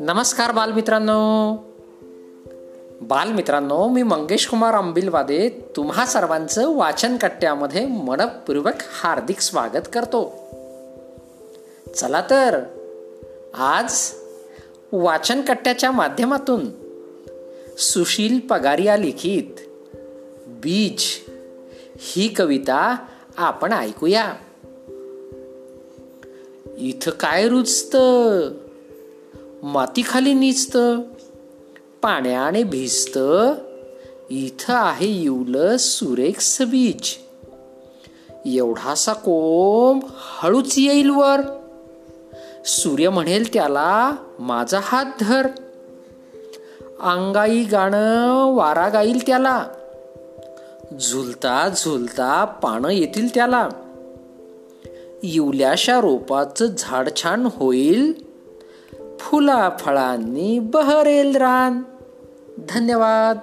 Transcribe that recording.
नमस्कार बालमित्रांनो. बालमित्रांनो मी मंगेश कुमार अंबिलवादे तुम्हा सर्वांचं वाचन कट्ट्यामध्ये मनपूर्वक हार्दिक स्वागत करतो. चला तर आज वाचन कट्ट्याच्या माध्यमातून सुशील पगारिया लिखित बीज ही कविता आपण ऐकूया. इथं काय रुचतं मातीखाली निचत पाण्याने भिजत. इथं आहे येवलं सुरेख बीच एवढासा कोंब हळूच येईल वर. सूर्य म्हणेल त्याला माझा हात धर. अंगाई गाणं वारा गाईल त्याला. झुलता झुलता पानं येतील त्याला. इवल्याशा रोपाचं झाड छान होईल. फुला फळांनी बहरेल रान. धन्यवाद.